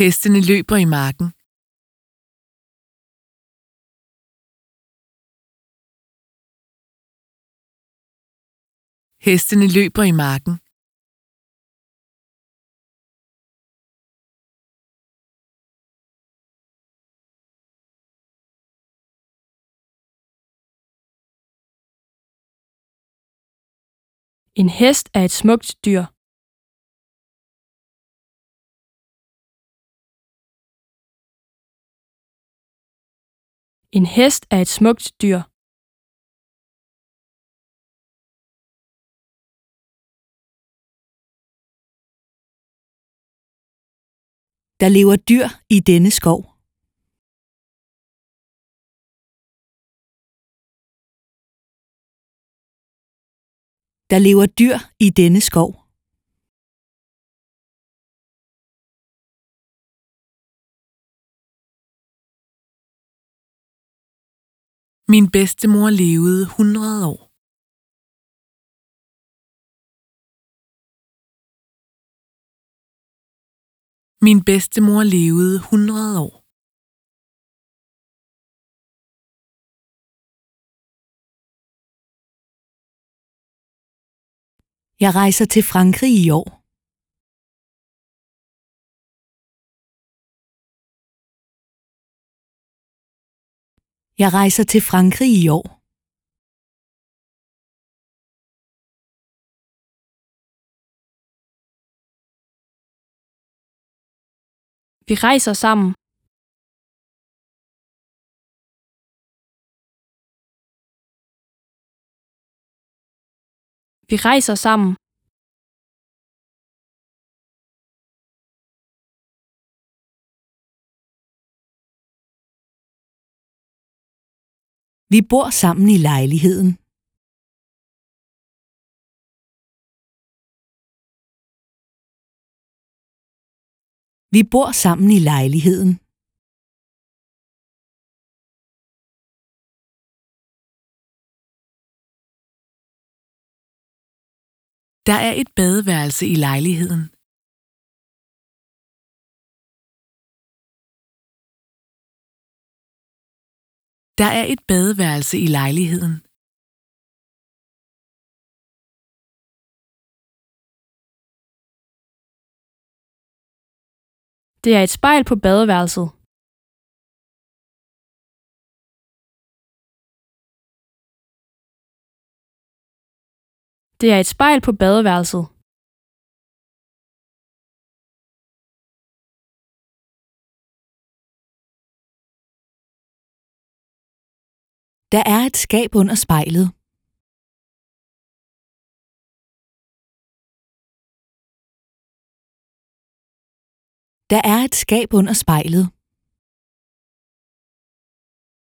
Hestene løber i marken. Hestene løber i marken. En hest er et smukt dyr. En hest er et smukt dyr. Der lever dyr i denne skov. Der lever dyr i denne skov. Min bedstemor levede 100 år. Min bedstemor levede 100 år. Jeg rejser til Frankrig i år. Jeg rejser til Frankrig i år. Vi rejser sammen. Vi rejser sammen. Vi bor sammen i lejligheden. Vi bor sammen i lejligheden. Der er et badeværelse i lejligheden. Der er et badeværelse i lejligheden. Det er et spejl på badeværelset. Det er et spejl på badeværelset. Der er et skab under spejlet. Der er et skab under spejlet.